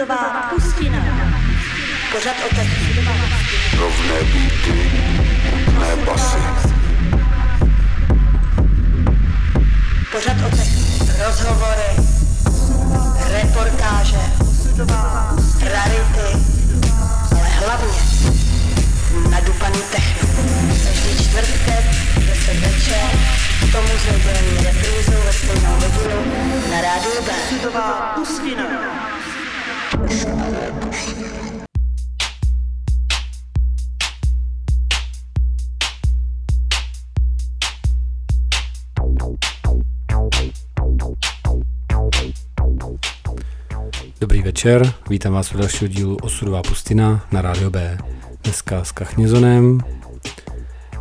Sudová pustina. Pořad o technice. Rovné beaty, ne basy. Pořad o technice. Rozhovory, reportáže, rarity, ale hlavně nadupaný techno. Každý čtvrtek, 10 večer, k tomu s nedělní reprízou ve stejnou hodinu na rádiu B. Sudová pustina. Dobrý večer, vítám vás u dalšího dílu Osudová pustina na Rádio B. Dneska s Kachnizonem.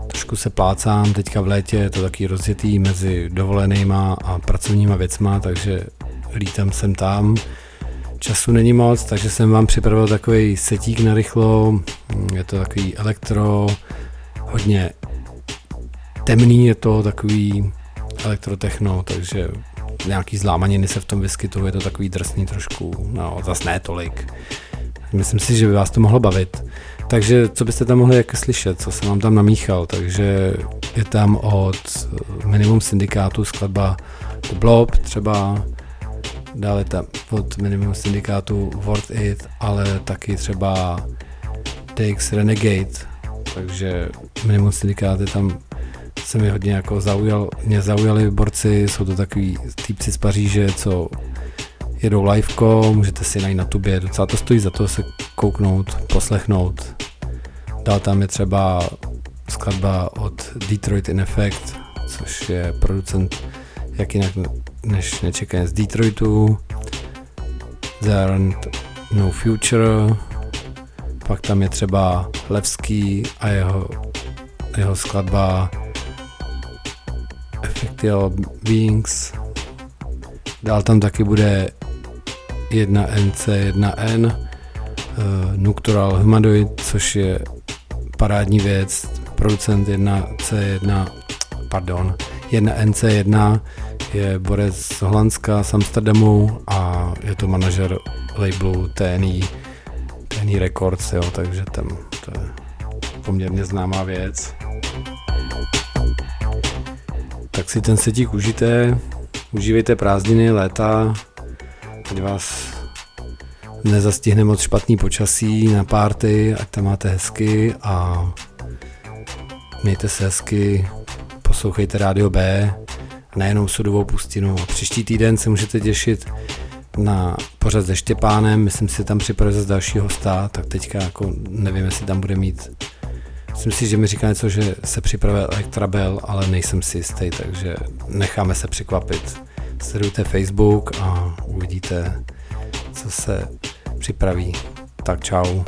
Trošku se plácám, teďka v létě je to taky rozjetý mezi dovolenýma a pracovníma věcma, takže lítám sem tam. Času není moc, takže jsem vám připravil takový setík na rychlo. Je to takový elektro, hodně temný je to, takový elektrotechno, takže nějaký zlámaniny se v tom vyskytují, je to takový drsný trošku, no zas ne tolik. Myslím si, že by vás to mohlo bavit. Takže co byste tam mohli jak slyšet, co jsem vám tam namíchal, takže je tam od Minimum Syndikátu skladba Blob třeba, dále tam od Minimum Syndikátu Word It, ale taky třeba DX Renegade, takže Minimum Syndikát je tam se mi hodně jako zaujal, mě zaujali borci, jsou to takový týpci z Paříže, co jedou liveko, můžete si najít na tubě, docela to stojí za to se kouknout, poslechnout. Dál tam je třeba skladba od Detroit in Effect, což je producent jak jinak než nečekaně z Detroitu. There aren't no future. Pak tam je třeba Levský a jeho, jeho skladba Effectual Beings. Dál tam taky bude 1NC, 1N, uh, Noctural Humanoid, což je parádní věc, producent 1C1, pardon, 1NC1 je borec z Holandska, z Amsterdamu a je to manažer labelu TNI, TNI Records, jo, takže tam to je poměrně známá věc. Tak si ten setík užijte, užívejte prázdniny, léta, ať vás nezastihne moc špatný počasí na párty, ať tam máte hezky a mějte se hezky, poslouchejte Rádio B nejenom sudovou pustinu. Příští týden se můžete těšit na pořad se Štěpánem, myslím si, tam připravit z dalšího hosta, tak teďka jako nevím, jestli tam bude mít Myslím si, že mi říká něco, že se připravil Elektrabel, ale nejsem si jistý, takže necháme se překvapit. Sledujte Facebook a uvidíte, co se připraví. Tak čau.